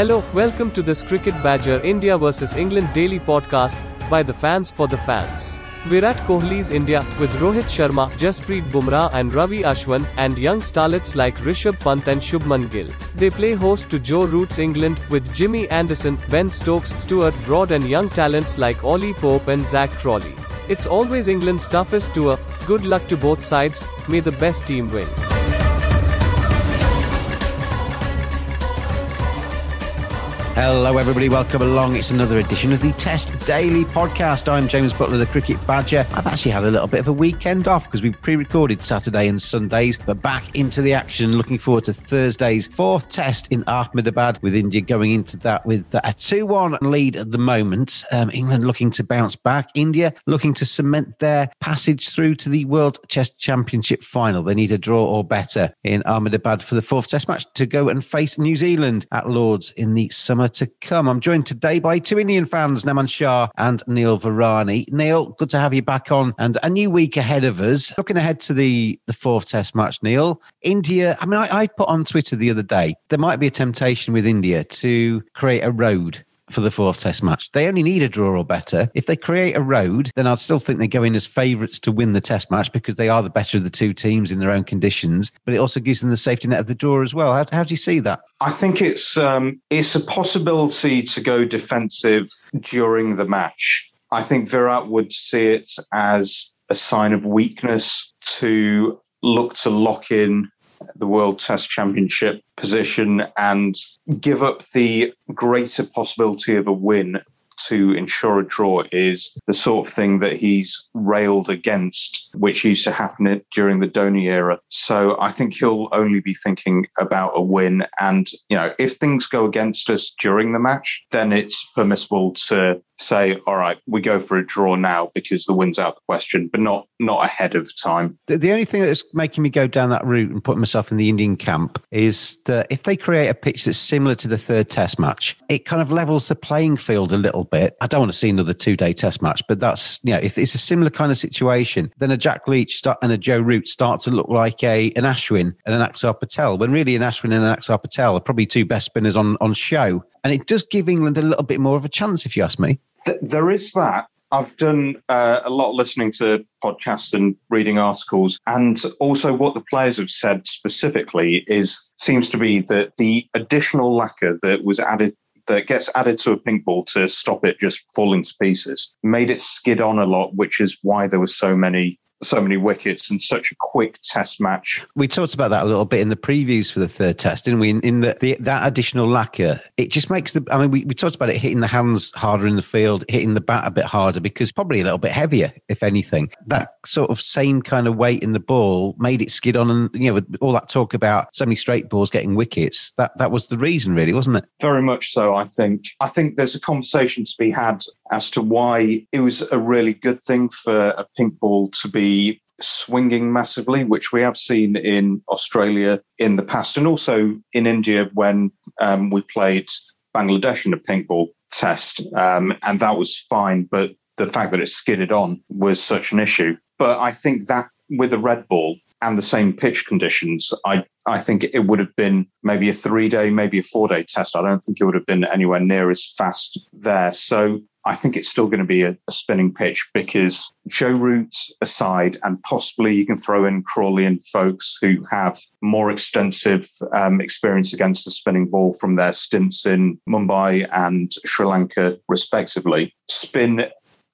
Hello, welcome to this Cricket Badger India vs England daily podcast by the fans for the fans. Virat Kohli's India with Rohit Sharma, Jasprit Bumrah and Ravi Ashwin and young starlets like Rishabh Pant and Shubman Gill. They play host to Joe Root's England with Jimmy Anderson, Ben Stokes, Stuart Broad and young talents like Ollie Pope and Zak Crawley. It's always England's toughest tour. Good luck to both sides. May the best team win. Hello, everybody. Welcome along. It's another edition of the Test Daily Podcast. I'm James Butler, the Cricket Badger. I've actually had a little bit of a weekend off because we pre recorded Saturday and Sundays, but back into the action. Looking forward to Thursday's fourth test in Ahmedabad, with India going into that with a 2 1 lead at the moment. Um, England looking to bounce back. India looking to cement their passage through to the World Test Championship final. They need a draw or better in Ahmedabad for the fourth test match to go and face New Zealand at Lords in the summer to come. I'm joined today by two Indian fans, Naman Shah and Neil Varani. Neil, good to have you back on and a new week ahead of us. Looking ahead to the, the fourth test match, Neil. India, I mean, I, I put on Twitter the other day, there might be a temptation with India to create a road for the fourth test match. They only need a draw or better. If they create a road, then I'd still think they go in as favourites to win the test match because they are the better of the two teams in their own conditions. But it also gives them the safety net of the draw as well. How, how do you see that? I think it's um, it's a possibility to go defensive during the match. I think Virat would see it as a sign of weakness to look to lock in the World Test Championship position and give up the greater possibility of a win to ensure a draw is the sort of thing that he's railed against, which used to happen during the Dhoni era. So I think he'll only be thinking about a win. And, you know, if things go against us during the match, then it's permissible to say, all right, we go for a draw now because the win's out of the question, but not not ahead of time. The, the, only thing that's making me go down that route and put myself in the Indian camp is that if they create a pitch that's similar to the third test match, it kind of levels the playing field a little bit. I don't want to see another two day test match, but that's, you know, if it's a similar kind of situation, then a Jack Leach start, and a Joe Root start to look like a an Ashwin and an Axar Patel, when really an Ashwin and an Axar Patel are probably two best spinners on, on show. And it does give England a little bit more of a chance, if you ask me. Th- there is that. I've done uh, a lot of listening to podcasts and reading articles, and also what the players have said specifically is seems to be that the additional lacquer that was added that gets added to a pink ball to stop it just falling to pieces made it skid on a lot, which is why there were so many so many wickets and such a quick test match. We talked about that a little bit in the previews for the third test, didn't we? In, in the, the, that additional lacquer, it just makes the. I mean, we, we talked about it hitting the hands harder in the field, hitting the bat a bit harder because probably a little bit heavier, if anything. That sort of same kind of weight in the ball made it skid on, and you know, all that talk about so many straight balls getting wickets. That that was the reason, really, wasn't it? Very much so. I think. I think there's a conversation to be had as to why it was a really good thing for a pink ball to be swinging massively, which we have seen in Australia in the past and also in India when um, we played Bangladesh in a pink ball test. Um, and that was fine. But the fact that it skidded on was such an issue. But I think that with a red ball, and the same pitch conditions, I, I think it would have been maybe a three day, maybe a four day test. I don't think it would have been anywhere near as fast there. So I think it's still going to be a, a, spinning pitch because Joe Root aside, and possibly you can throw in Crawley and folks who have more extensive um, experience against the spinning ball from their stints in Mumbai and Sri Lanka, respectively. Spin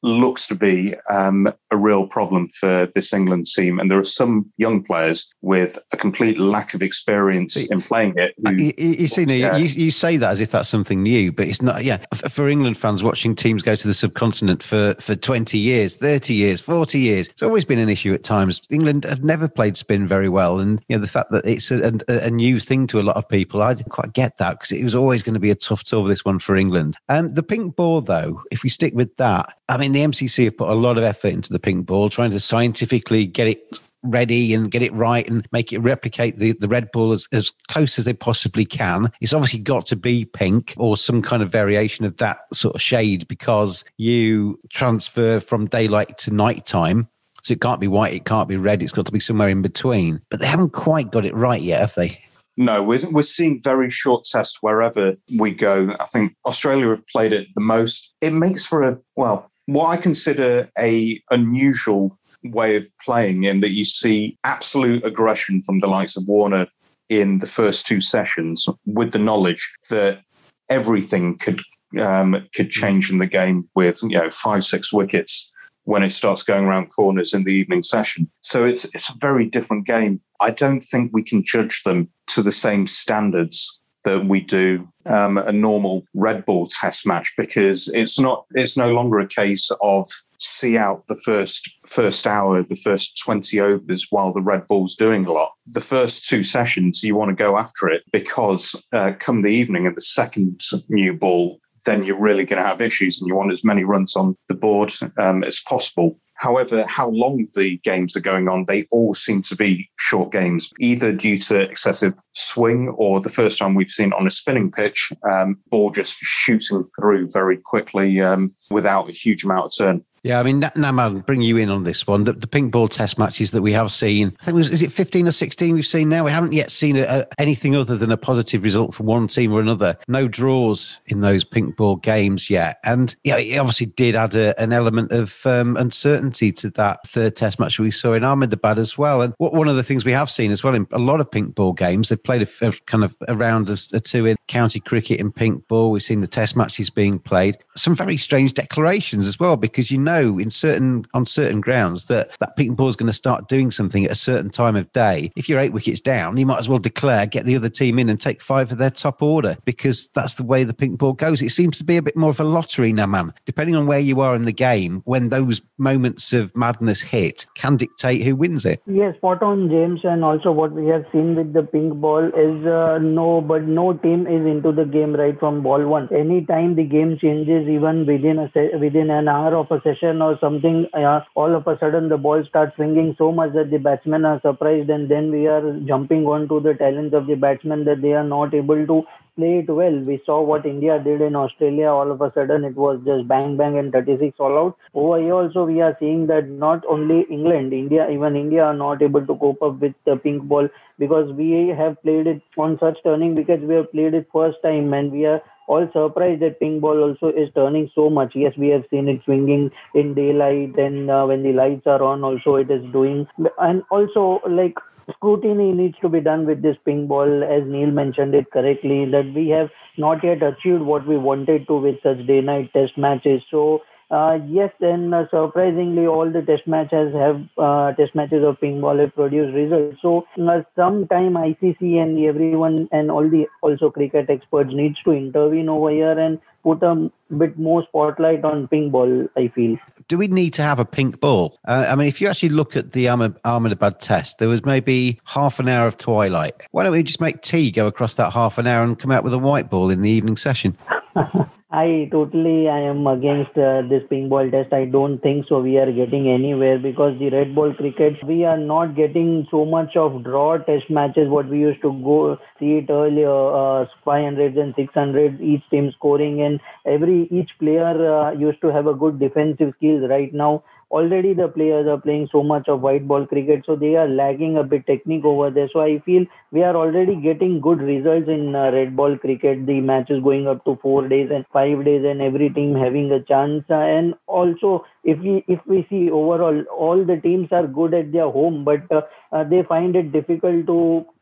looks to be um, a real problem for this England team. And there are some young players with a complete lack of experience in playing it. Who, you, you, see, yeah. you, you say that as if that's something new, but it's not. Yeah, for England fans watching teams go to the subcontinent for, for 20 years, 30 years, 40 years, it's always been an issue at times. England have never played spin very well. And, you know, the fact that it's a, a, a new thing to a lot of people, I didn't quite get that because it was always going to be a tough tour, this one for England. Um, the pink ball, though, if we stick with that, I mean, the MCC have put a lot of effort into the pink ball, trying to scientifically get it ready and get it right and make it replicate the, the red ball as, as close as they possibly can. It's obviously got to be pink or some kind of variation of that sort of shade because you transfer from daylight to nighttime. So it can't be white, it can't be red, it's got to be somewhere in between. But they haven't quite got it right yet, have they? No, we're, we're seeing very short tests wherever we go. I think Australia have played it the most. It makes for a, well, what I consider a unusual way of playing in that you see absolute aggression from the likes of Warner in the first two sessions with the knowledge that everything could um, could change in the game with you know five six wickets when it starts going around corners in the evening session. So it's it's a very different game. I don't think we can judge them to the same standards that we do um, a normal red ball test match because it's not it's no longer a case of see out the first first hour the first 20 overs while the red ball's doing a lot. The first two sessions you want to go after it because uh, come the evening and the second new ball then you're really going to have issues and you want as many runs on the board um, as possible However, how long the games are going on, they all seem to be short games, either due to excessive swing or the first time we've seen on a spinning pitch, um, ball just shooting through very quickly um, without a huge amount of turn. Yeah, I mean, Nam, I'll bring you in on this one. The, the, pink ball test matches that we have seen, I think, was, is it 15 or 16 we've seen now? We haven't yet seen a, a, anything other than a positive result from one team or another. No draws in those pink ball games yet. And yeah, it obviously did add a, an element of um, uncertainty to that third test match we saw in Ahmedabad as well. And what, one of the things we have seen as well in a lot of pink ball games, they've played a, kind of a round of a two in county cricket in pink ball. We've seen the test matches being played. Some very strange declarations as well, because you know in certain on certain grounds that that pink ball is going to start doing something at a certain time of day. If you're eight wickets down, you might as well declare, get the other team in and take five of their top order because that's the way the pink ball goes. It seems to be a bit more of a lottery Naman. Depending on where you are in the game, when those moments of madness hit, can dictate who wins it. Yes, spot on, James. And also what we have seen with the pink ball is uh, no, but no team is into the game right from ball one. Anytime the game changes, even within a se- within an hour of a session or something, uh, all of a sudden the ball starts swinging so much that the batsmen are surprised, and then we are jumping onto the talents of the batsmen that they are not able to play it well. We saw what India did in Australia. All of a sudden, it was just bang bang and 36 all out. Over here, also, we are seeing that not only England, India, even India are not able to cope up with the pink ball because we have played it on such turning because we have played it first time and we are all surprised that ping ball also is turning so much. Yes, we have seen it swinging in daylight and uh, when the lights are on, also it is doing. And also, like scrutiny needs to be done with this ping ball, as Neil mentioned it correctly, that we have not yet achieved what we wanted to with such day night test matches. So uh, yes, and uh, surprisingly, all the test matches have uh, test matches of ping ball have produced results. So, uh, sometime ICC and everyone and all the also cricket experts needs to intervene over here and put a bit more spotlight on ping ball. I feel. Do we need to have a pink ball? Uh, I mean, if you actually look at the Ahmedabad test, there was maybe half an hour of twilight. Why don't we just make tea go across that half an hour and come out with a white ball in the evening session? I totally I am against uh, this ping ball test. I don't think so. We are getting anywhere because the red ball cricket we are not getting so much of draw test matches what we used to go see it earlier. Uh, 500 and 600 each team scoring and every each player uh, used to have a good defensive skills. Right now already the players are playing so much of white ball cricket so they are lagging a bit technique over there. So i feel we are already getting good results in uh, red ball cricket. The matches going up to 4 days and 5 days and every team having a chance. Uh, and also if we if we see overall all the teams are good at their home but uh, uh they find it difficult to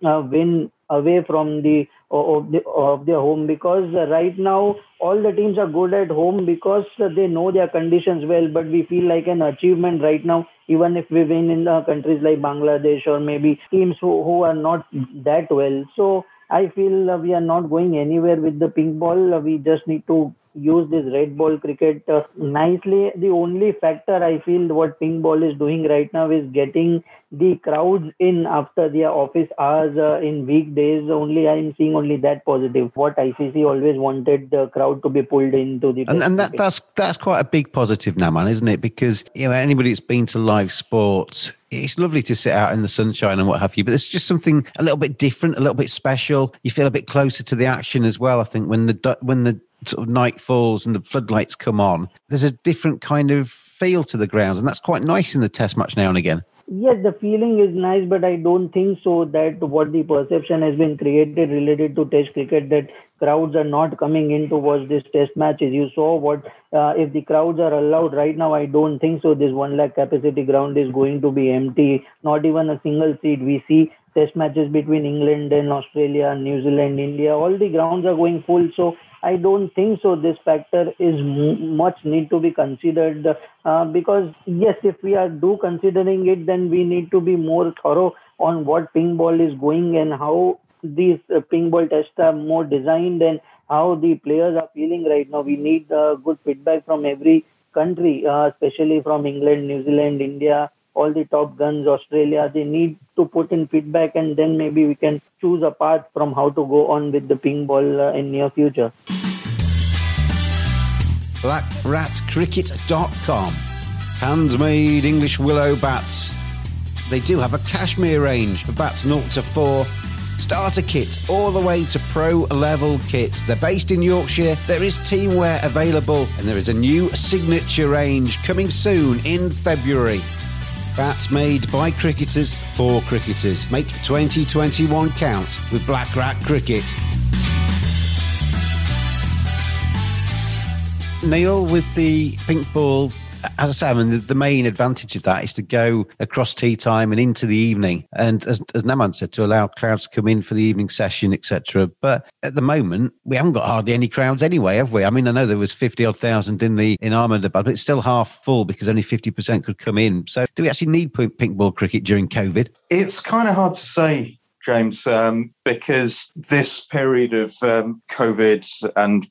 uh, win away from the of, the, of their home because right now all the teams are good at home because they know their conditions well but we feel like an achievement right now even if we win in the countries like bangladesh or maybe teams who, who are not that well. So i feel we are not going anywhere with the pink ball. We just need to use this red ball cricket uh, nicely. The only factor I feel what pink ball is doing right now is getting the crowds in after their office hours uh, in weekdays. Only I'm seeing only that positive. What ICC always wanted the crowd to be pulled into the and, and that, that's that's quite a big positive Naman, isn't it? Because you know anybody that's been to live sports it's lovely to sit out in the sunshine and what have you, but it's just something a little bit different, a little bit special. You feel a bit closer to the action as well. I think when the when the sort of night falls and the floodlights come on, there's a different kind of feel to the grounds, and that's quite nice in the test match now and again. Yes, the feeling is nice, but I don't think so that what the perception has been created related to Test cricket that crowds are not coming in to watch this Test matches. You saw what uh, if the crowds are allowed right now. I don't think so. This one lakh capacity ground is going to be empty. Not even a single seat. We see Test matches between England and Australia, New Zealand, India. All the grounds are going full. So I don't think so. This factor is much need to be considered uh, because yes, if we are do considering it, then we need to be more thorough on what ping ball is going and how these uh, ping ball tests are more designed and how the players are feeling right now. We need uh, good feedback from every country, uh, especially from England, New Zealand, India, all the top guns, Australia, they need to put in feedback and then maybe we can choose a path from how to go on with the ping ball uh, in near future. BlackRatCricket.com Handmade English willow bats. They do have a Kashmir range of bats 0 to 4 starter kit all the way to pro level kits. They're based in Yorkshire. There is teamwear available and there is a new signature range coming soon in February. Bats made by cricketers for cricketers. Make 2021 count with Black Rat Cricket. Neil, with the pink ball as I say, I mean, the, the, main advantage of that is to go across tea time and into the evening. And as, as Naman said, to allow crowds to come in for the evening session, etc. But at the moment, we haven't got hardly any crowds anyway, have we? I mean, I know there was 50 odd thousand in the in Ahmedabad, but it's still half full because only 50% could come in. So do we actually need pink ball cricket during COVID? It's kind of hard to say. James, um, because this period of um, COVID and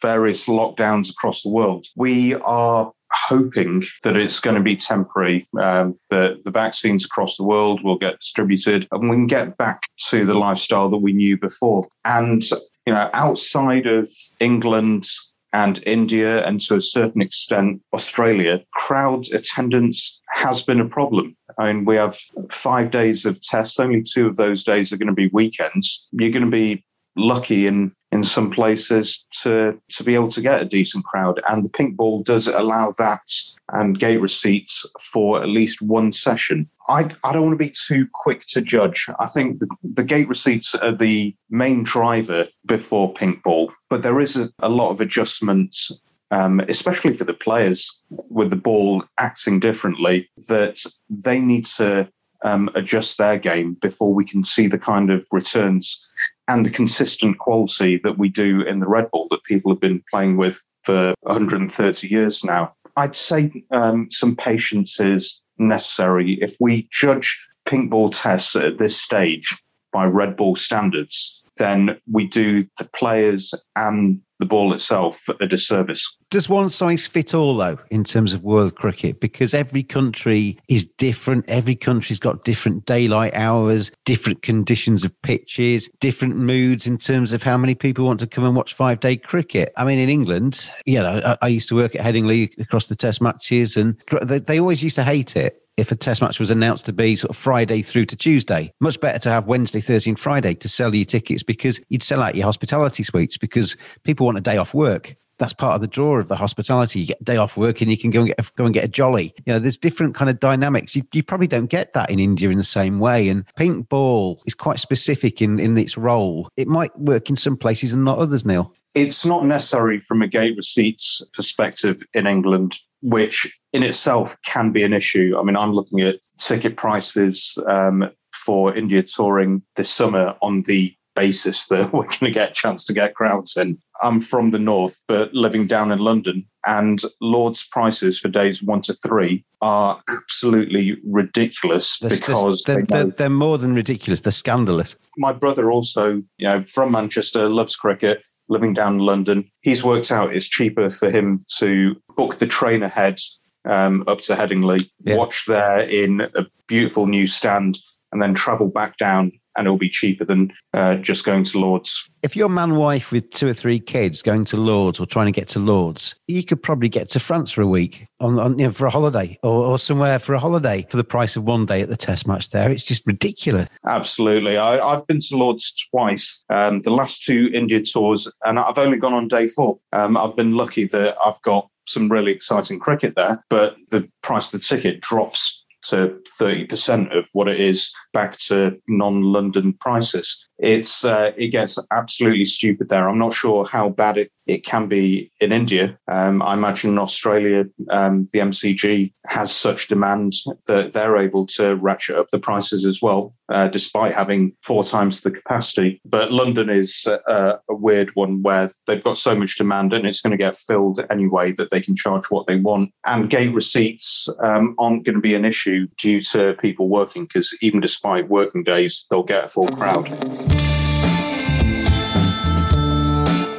various lockdowns across the world, we are hoping that it's going to be temporary, um, that the vaccines across the world will get distributed and we can get back to the lifestyle that we knew before. And, you know, outside of England, and India, and to a certain extent, Australia, crowd attendance has been a problem. I mean, we have five days of tests. Only two of those days are going to be weekends. You're going to be lucky in in some places to to be able to get a decent crowd. And the pink ball does allow that and gate receipts for at least one session. I i don't want to be too quick to judge. I think the, the gate receipts are the main driver before pink ball but there is a, a lot of adjustments um, especially for the players with the ball acting differently that they need to um, adjust their game before we can see the kind of returns and the consistent quality that we do in the Red Ball that people have been playing with for 130 years now. I'd say um, some patience is necessary. If we judge pink ball tests at this stage by red ball standards, then we do the players and the ball itself a disservice. Does one size fit all, though, in terms of world cricket? Because every country is different. Every country's got different daylight hours, different conditions of pitches, different moods in terms of how many people want to come and watch five day cricket. I mean, in England, you know, I, I used to work at Headingley across the test matches, and they, they always used to hate it if a test match was announced to be sort of Friday through to Tuesday. Much better to have Wednesday, Thursday, and Friday to sell your tickets because you'd sell out your hospitality suites because people want a day off work. That's part of the draw of the hospitality. You get day off work and you can go and get go and get a jolly. You know, there's different kind of dynamics. You, you probably don't get that in India in the same way. And pink ball is quite specific in in its role. It might work in some places and not others. Neil it's not necessary from a gate receipts perspective in England which in itself can be an issue. I mean, I'm looking at ticket prices um, for India touring this summer on the basis that we're going to get a chance to get crowds in. I'm from the north, but living down in London, and Lord's prices for days one to three are absolutely ridiculous because they're, they are they are more than ridiculous. They're scandalous. My brother also, you know, from Manchester, loves cricket. Living down in London, he's worked out it's cheaper for him to book the train ahead um, up to Headingley, yeah. watch there in a beautiful new stand, and then travel back down and it'll be cheaper than uh, just going to Lords. If you're man wife with two or three kids going to Lords or trying to get to Lords, you could probably get to France for a week on, on you know, for a holiday or, or, somewhere for a holiday for the price of one day at the Test match. There, it's just ridiculous. Absolutely, I, have been to Lords twice. Um, the last two India tours, and I've only gone on day four. Um, I've been lucky that I've got some really exciting cricket there, but the price of the ticket drops to 30% of what it is back to non-London prices. It's uh, it gets absolutely stupid there. I'm not sure how bad it, it can be in India. Um, I imagine in Australia, um, the MCG has such demand that they're able to ratchet up the prices as well, uh, despite having four times the capacity. But London is a, a weird one where they've got so much demand and it's going to get filled anyway that they can charge what they want. And gate receipts um, aren't going to be an issue due to people working because even despite working days, they'll get a full crowd.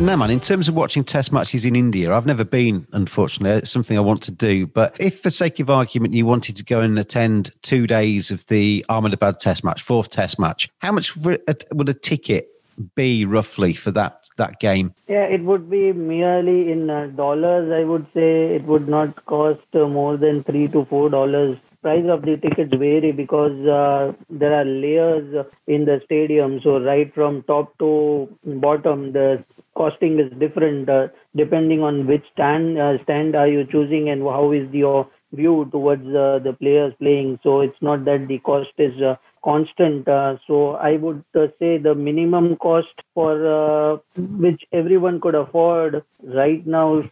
Naman, in terms of watching test matches in India, I've never been, unfortunately. It's something I want to do. But if, for sake of argument, you wanted to go and attend two days of the Ahmedabad test match, fourth test match, how much would a ticket be roughly for that that game? Yeah, it would be merely in uh, dollars. I would say it would not cost uh, more than three to four dollars price of the tickets vary because uh, there are layers in the stadium. So right from top to bottom, the costing is different uh, depending on which stand uh, stand are you choosing and how is your view towards uh, the players playing. So it's not that the cost is uh, constant. Uh, so I would uh, say the minimum cost for uh, which everyone could afford right now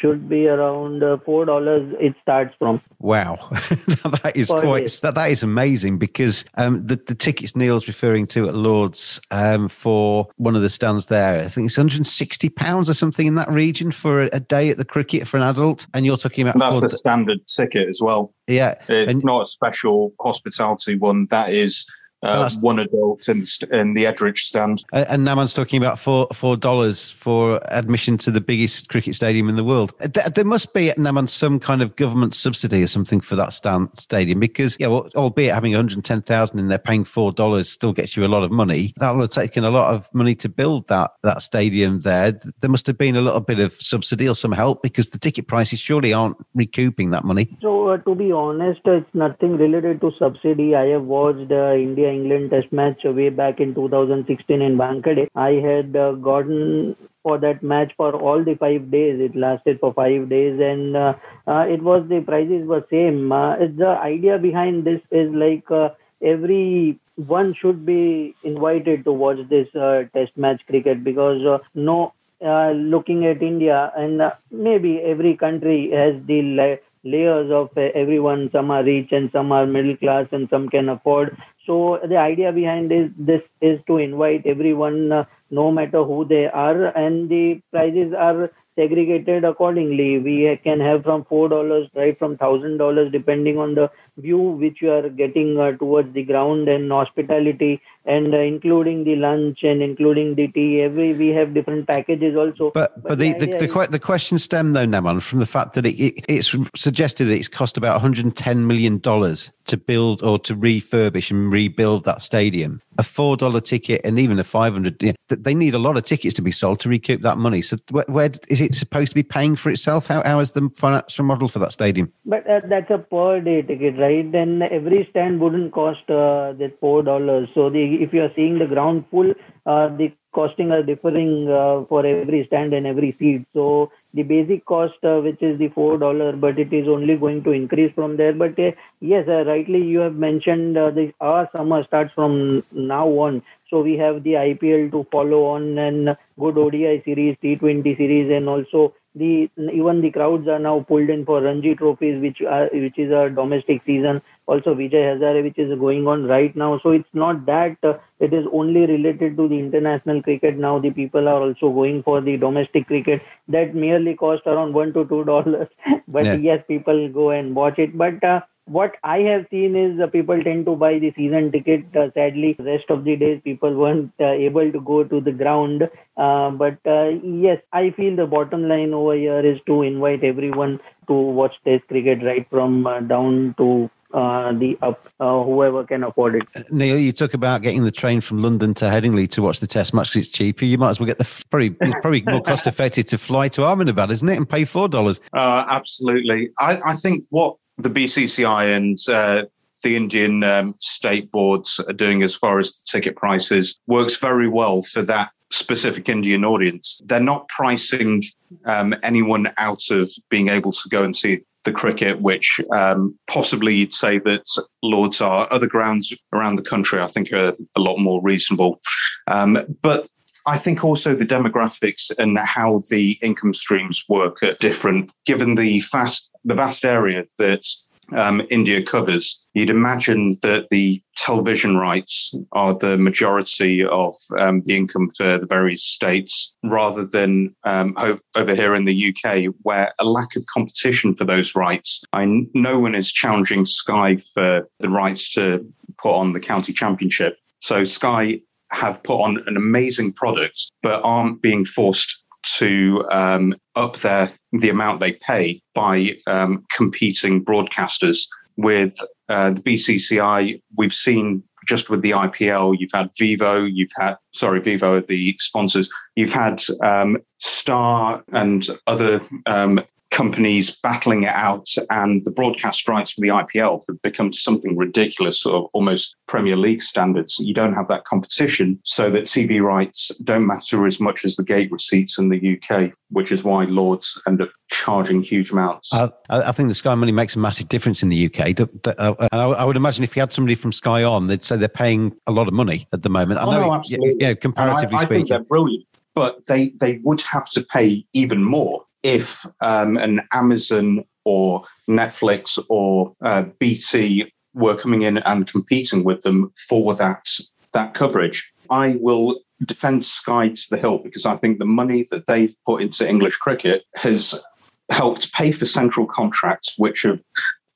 should be around uh, four dollars. It starts from. Wow, that is quite that, that is amazing because um, the the tickets Neil's referring to at Lords um, for one of the stands there, I think it's 160 pounds or something in that region for a, a, day at the cricket for an adult, and you're talking about that's the standard ticket as well. Yeah, it's and, not a special hospitality one. That is uh, one adult in, in the Edrich stand. And Naman's talking about four four dollars for admission to the biggest cricket stadium in the world. There must be at Naman some kind of government subsidy or something for that stand stadium because yeah, well, albeit having one hundred ten thousand and they're paying four dollars still gets you a lot of money. That will have taken a lot of money to build that that stadium there. There must have been a little bit of subsidy or some help because the ticket prices surely aren't recouping that money. So uh, to be honest, it's nothing related to subsidy. I have watched uh, India England Test match way back in 2016 in Wankhede. I had uh, gotten for that match for all the five days. It lasted for five days, and uh, uh, it was the prices were same. Uh, the idea behind this is like uh, every one should be invited to watch this uh, test match cricket because uh, no uh, looking at India and uh, maybe every country has the la- layers of uh, everyone some are rich and some are middle class and some can afford so the idea behind this this is to invite everyone, uh, no matter who they are, and the prices are segregated accordingly. We can have from four dollars right from thousand dollars depending on the view which you are getting uh, towards the ground and hospitality and uh, including the lunch and including the tea every we have different packages also. But but, but the the, the, the, the, question stem though naman from the fact that it, it, it's suggested that it's cost about 110 million dollars to build or to refurbish and rebuild that stadium. A four dollar ticket and even a 500 you know, they need a lot of tickets to be sold to recoup that money. So where, where is it supposed to be paying for itself? How, how is the financial model for that stadium? But uh, that's a per day ticket right right? Then every stand wouldn't cost uh, that four dollars. So the if you are seeing the ground full, uh, the costing are differing uh, for every stand and every seat. So the basic cost, uh, which is the four dollar, but it is only going to increase from there. But uh, yes, uh, rightly you have mentioned uh, the our summer starts from now on. So we have the IPL to follow on and good ODI series, T20 series, and also the even the crowds are now pulled in for Ranji trophies, which are which is a domestic season. Also Vijay Hazare, which is going on right now. So it's not that uh, it is only related to the international cricket. Now the people are also going for the domestic cricket that merely cost around one to two dollars. but yeah. yes, people go and watch it. But uh, what I have seen is uh, people tend to buy the season ticket. Uh, sadly, rest of the days people weren't uh, able to go to the ground. Uh, but uh, yes, I feel the bottom line over here is to invite everyone to watch Test cricket right from uh, down to uh, the up, uh, whoever can afford it. Neil, you talk about getting the train from London to Headingley to watch the Test match because it's cheaper. You might as well get the probably it's probably more cost effective to fly to Ahmedabad, isn't it, and pay four dollars? Uh, absolutely. I, I think what the BCCI and uh, the Indian um, state boards are doing as far as the ticket prices works very well for that specific Indian audience. They're not pricing um, anyone out of being able to go and see the cricket, which um, possibly you'd say that Lords are. Other grounds around the country, I think, are a lot more reasonable. Um, but I think also the demographics and how the income streams work are different. Given the fast, the vast area that um, India covers, you'd imagine that the television rights are the majority of um, the income for the various states, rather than um, over here in the UK, where a lack of competition for those rights. I, no one is challenging Sky for the rights to put on the county championship. So Sky have put on an amazing product, but aren't being forced to um, up their the amount they pay by um, competing broadcasters with uh, the BCCI. We've seen just with the IPL, you've had Vivo, you've had sorry, Vivo, the sponsors, you've had um, Star and other um, companies battling it out, and the broadcast rights for the IPL have become something ridiculous, sort of almost Premier League standards. You don't have that competition, so that TV rights don't matter as much as the gate receipts in the UK, which is why Lords end up charging huge amounts. Uh, I think the Sky money makes a massive difference in the UK. Uh, and I would imagine if you had somebody from Sky on, they'd say they're paying a lot of money at the moment. I oh, know, no, absolutely. Yeah, comparatively I, I speaking. think they're brilliant but they they would have to pay even more if um, an Amazon or Netflix or uh, BT were coming in and competing with them for that that coverage. I will defend Sky to the hill because I think the money that they've put into English cricket has helped pay for central contracts, which have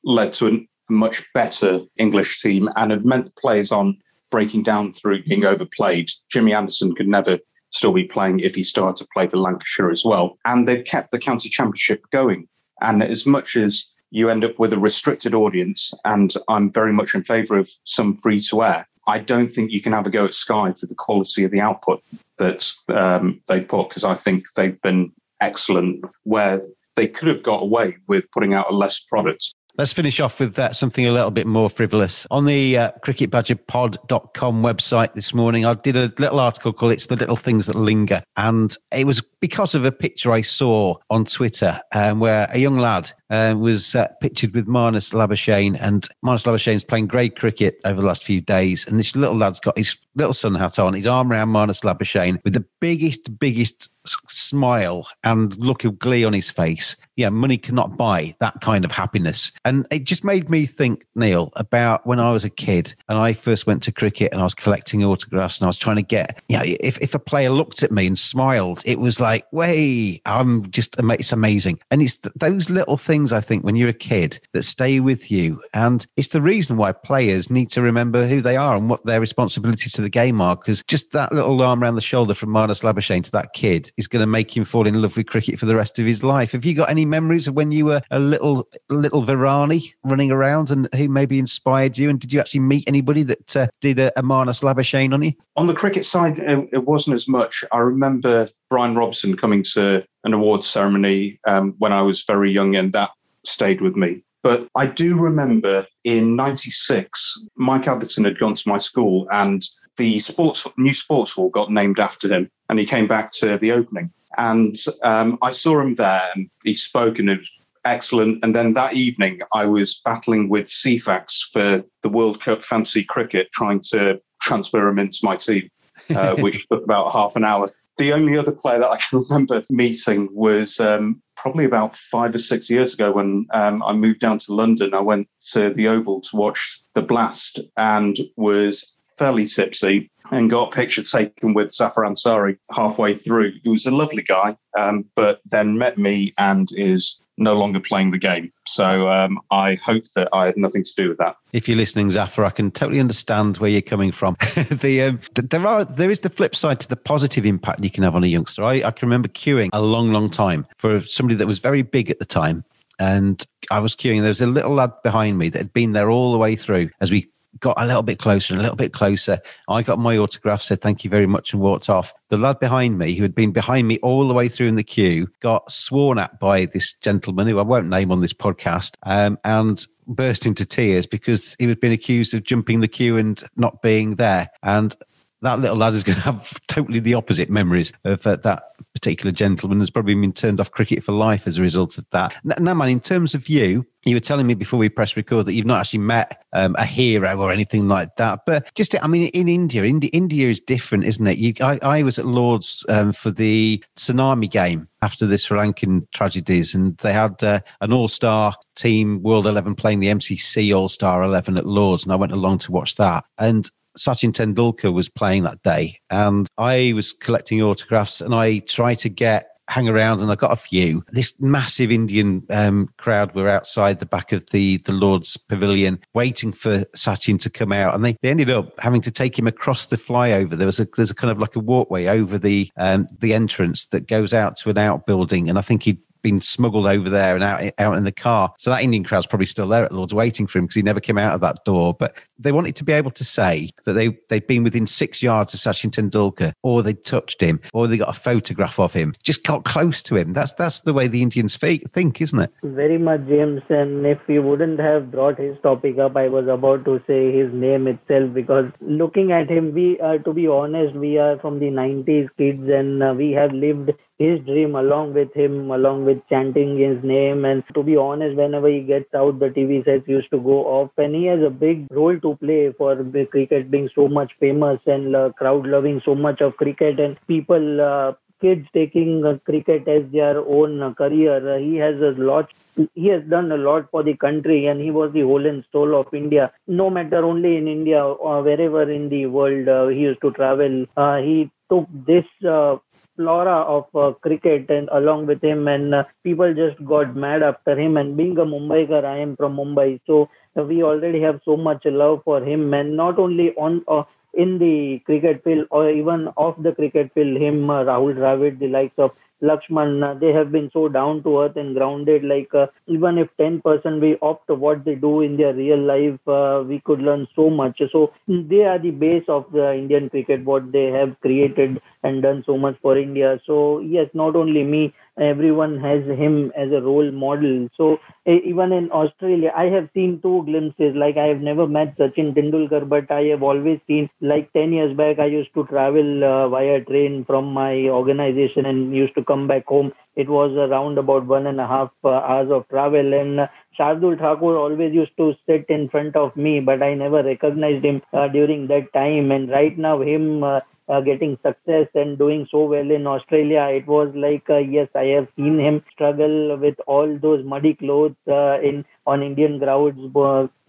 led to a much better English team and have meant the players on breaking down through being overplayed. Jimmy Anderson could never still be playing if he started to play for Lancashire as well. And they've kept the county championship going. And as much as you end up with a restricted audience, and I'm very much in favour of some free to air. I don't think you can have a go at Sky for the quality of the output that um, they put because I think they've been excellent where they could have got away with putting out a less product. Let's finish off with that, something a little bit more frivolous. On the uh, cricketbadgerpod.com website this morning, I did a little article called It's the Little Things That Linger. And it was because of a picture I saw on Twitter um, where a young lad uh, was uh, pictured with Marnus Labuschagne. And Marnus Labuschagne's playing grade cricket over the last few days. And this little lad's got his little sun hat on, his arm around Marnus Labuschagne with the biggest, biggest smile and look of glee on his face. Yeah, money cannot buy that kind of happiness. And it just made me think, Neil, about when I was a kid and I first went to cricket and I was collecting autographs and I was trying to get, you know, if, if a player looked at me and smiled, it was like, way, I'm just, it's amazing. And it's th- those little things, I think, when you're a kid that stay with you. And it's the reason why players need to remember who they are and what their responsibilities to the game are. Because just that little arm around the shoulder from Marnus Labuschagne to that kid is going to make him fall in love with cricket for the rest of his life. Have you got any memories of when you were a little little Virani running around and who maybe inspired you? And did you actually meet anybody that uh, did a, a Marnus Labuschagne on you? On the cricket side, it, it, wasn't as much. I remember Brian Robson coming to an awards ceremony um, when I was very young, and that stayed with me. But I do remember in '96, Mike Atherton had gone to my school, and the sports new sports hall got named after him, and he came back to the opening. And um, I saw him there, and he spoke, and it was excellent. And then that evening, I was battling with Ceefax for the World Cup fancy cricket, trying to transfer him into my team, uh, which took about half an hour. The only other player that I can remember meeting was um, probably about five or six years ago when um, I moved down to London. I went to the Oval to watch the Blast and was fairly tipsy and got a picture taken with Zafar Ansari halfway through. He was a lovely guy, um, but then met me and is no longer playing the game. So um, I hope that I had nothing to do with that. If you're listening, Zafar, I can totally understand where you're coming from. the um, there are there is the flip side to the positive impact you can have on a youngster. I, I can remember queuing a long, long time for somebody that was very big at the time. And I was queuing. There was a little lad behind me that had been there all the way through as we got a little bit closer and a little bit closer. I got my autograph, said thank you very much, and walked off. The lad behind me, who had been behind me all the way through in the queue, got sworn at by this gentleman who I won't name on this podcast, um, and burst into tears because he was being accused of jumping the queue and not being there. And that little lad is going to have totally the opposite memories of uh, that particular gentleman has probably been turned off cricket for life as a result of that. Naman, in terms of you, you were telling me before we press record that you've not actually met um, a hero or anything like that. But just, I mean, in India, India, India is different, isn't it? You, I, I was at Lords um, for the tsunami game after the Sri Lankan tragedies, and they had uh, an all star team, World 11, playing the MCC All Star 11 at Lords, and I went along to watch that. And Sachin Tendulkar was playing that day, and I was collecting autographs, and I tried to get hang around and I got a few. This massive Indian um, crowd were outside the back of the, the Lord's Pavilion waiting for Sachin to come out. And they, they ended up having to take him across the flyover. There was a, there's a kind of like a walkway over the, um, the entrance that goes out to an outbuilding. And I think he been smuggled over there and out out in the car. So that Indian crowd's probably still there at Lords waiting for him because he never came out of that door. But they wanted to be able to say that they they'd been within six yards of Sachin Tendulkar, or they touched him, or they got a photograph of him, just got close to him. That's that's the way the Indians think, isn't it? Very much, James. And if you wouldn't have brought his topic up, I was about to say his name itself because looking at him, we are to be honest, we are from the '90s kids, and uh, we have lived his dream along with him, along with chanting his name. And to be honest, whenever he gets out, the TV sets used to go off. And he has a big role to play for cricket being so much famous and uh, crowd loving so much of cricket and people. Uh, kids taking uh, cricket as their own uh, career. Uh, he has a lot. He has done a lot for the country, and he was the whole and soul of India. No matter only in India or wherever in the world uh, he used to travel, uh, he took this uh, flora of uh, cricket and along with him and uh, people just got mad after him and being a Mumbaikar I am from Mumbai. So uh, we already have so much love for him and not only on uh, in the cricket field or even off the cricket field, him, uh, Rahul Dravid, the likes of Lakshman, they have been so down to earth and grounded. Like uh, even if 10% we opt what they do in their real life, uh, we could learn so much. So they are the base of the Indian cricket, what they have created and done so much for India. So yes, not only me, everyone has him as a role model. So even in Australia, I have seen two glimpses. Like I have never met Sachin Tendulkar, but I have always seen. Like ten years back, I used to travel uh, via train from my organization and used to come back home. It was around about one and a half uh, hours of travel, and uh, Shardul Thakur always used to sit in front of me, but I never recognized him uh, during that time. And right now, him uh, getting success and doing so well in Australia, it was like uh, yes, I have seen him struggle with all those muddy clothes uh, in on Indian grounds,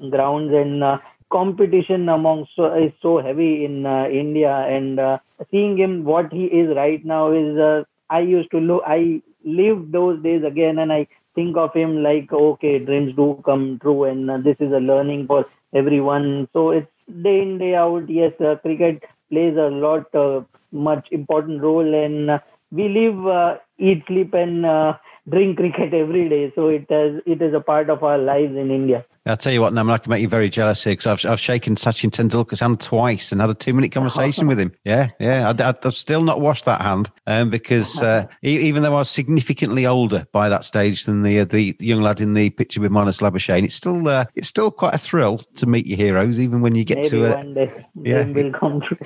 grounds and competition among so, is so heavy in India. And seeing him what he is right now is I used to look, I live those days again, and I think of him like okay, dreams do come true, and this is a learning for everyone. So it's day in day out. Yes, cricket plays a lot uh, much important role and uh, we live uh, eat sleep and uh, drink cricket every day so it has it is a part of our lives in india I'll tell you what, Naman, I can make you very jealous here because I've, I've shaken Sachin Tendulkar's hand twice and had a two minute conversation with him. Yeah, yeah. I, have still not washed that hand um, because uh, even though I was significantly older by that stage than the uh, the young lad in the picture with Marnus Labuschagne, it's still uh, it's still quite a thrill to meet your heroes, even when you get Maybe to it. One day, yeah, will come true.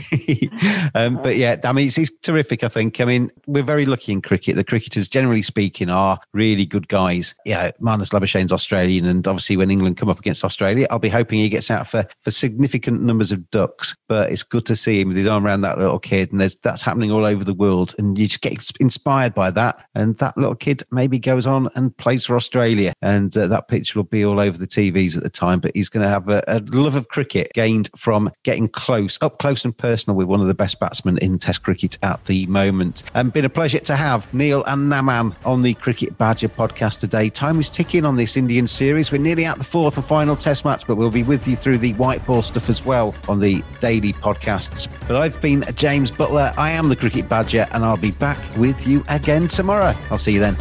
um, but yeah, I mean, it's, it's terrific. I think. I mean, we're very lucky in cricket. The cricketers, generally speaking, are really good guys. Yeah, Marnus Labuschagne's Australian, and obviously when England come come up against Australia. I'll be hoping he gets out for, for significant numbers of ducks, but it's good to see him with his arm around that little kid. And that's happening all over the world. And you just get inspired by that. And that little kid maybe goes on and plays for Australia. And uh, that picture will be all over the TVs at the time. But he's going to have a, a love of cricket gained from getting close, up close and personal with one of the best batsmen in Test cricket at the moment. And been a pleasure to have Neil and Naman on the Cricket Badger podcast today. Time is ticking on this Indian series. We're nearly at the fourth and final test match, but we'll be with you through the white ball stuff as well on the daily podcasts. But I've been James Butler. I am the Cricket Badger, and I'll be back with you again tomorrow. I'll see you then.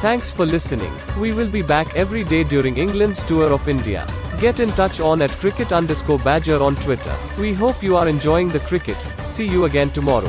Thanks for listening. We will be back every day during England's tour of India. Get in touch on at cricket underscore badger on Twitter. We hope you are enjoying the cricket. See you again tomorrow.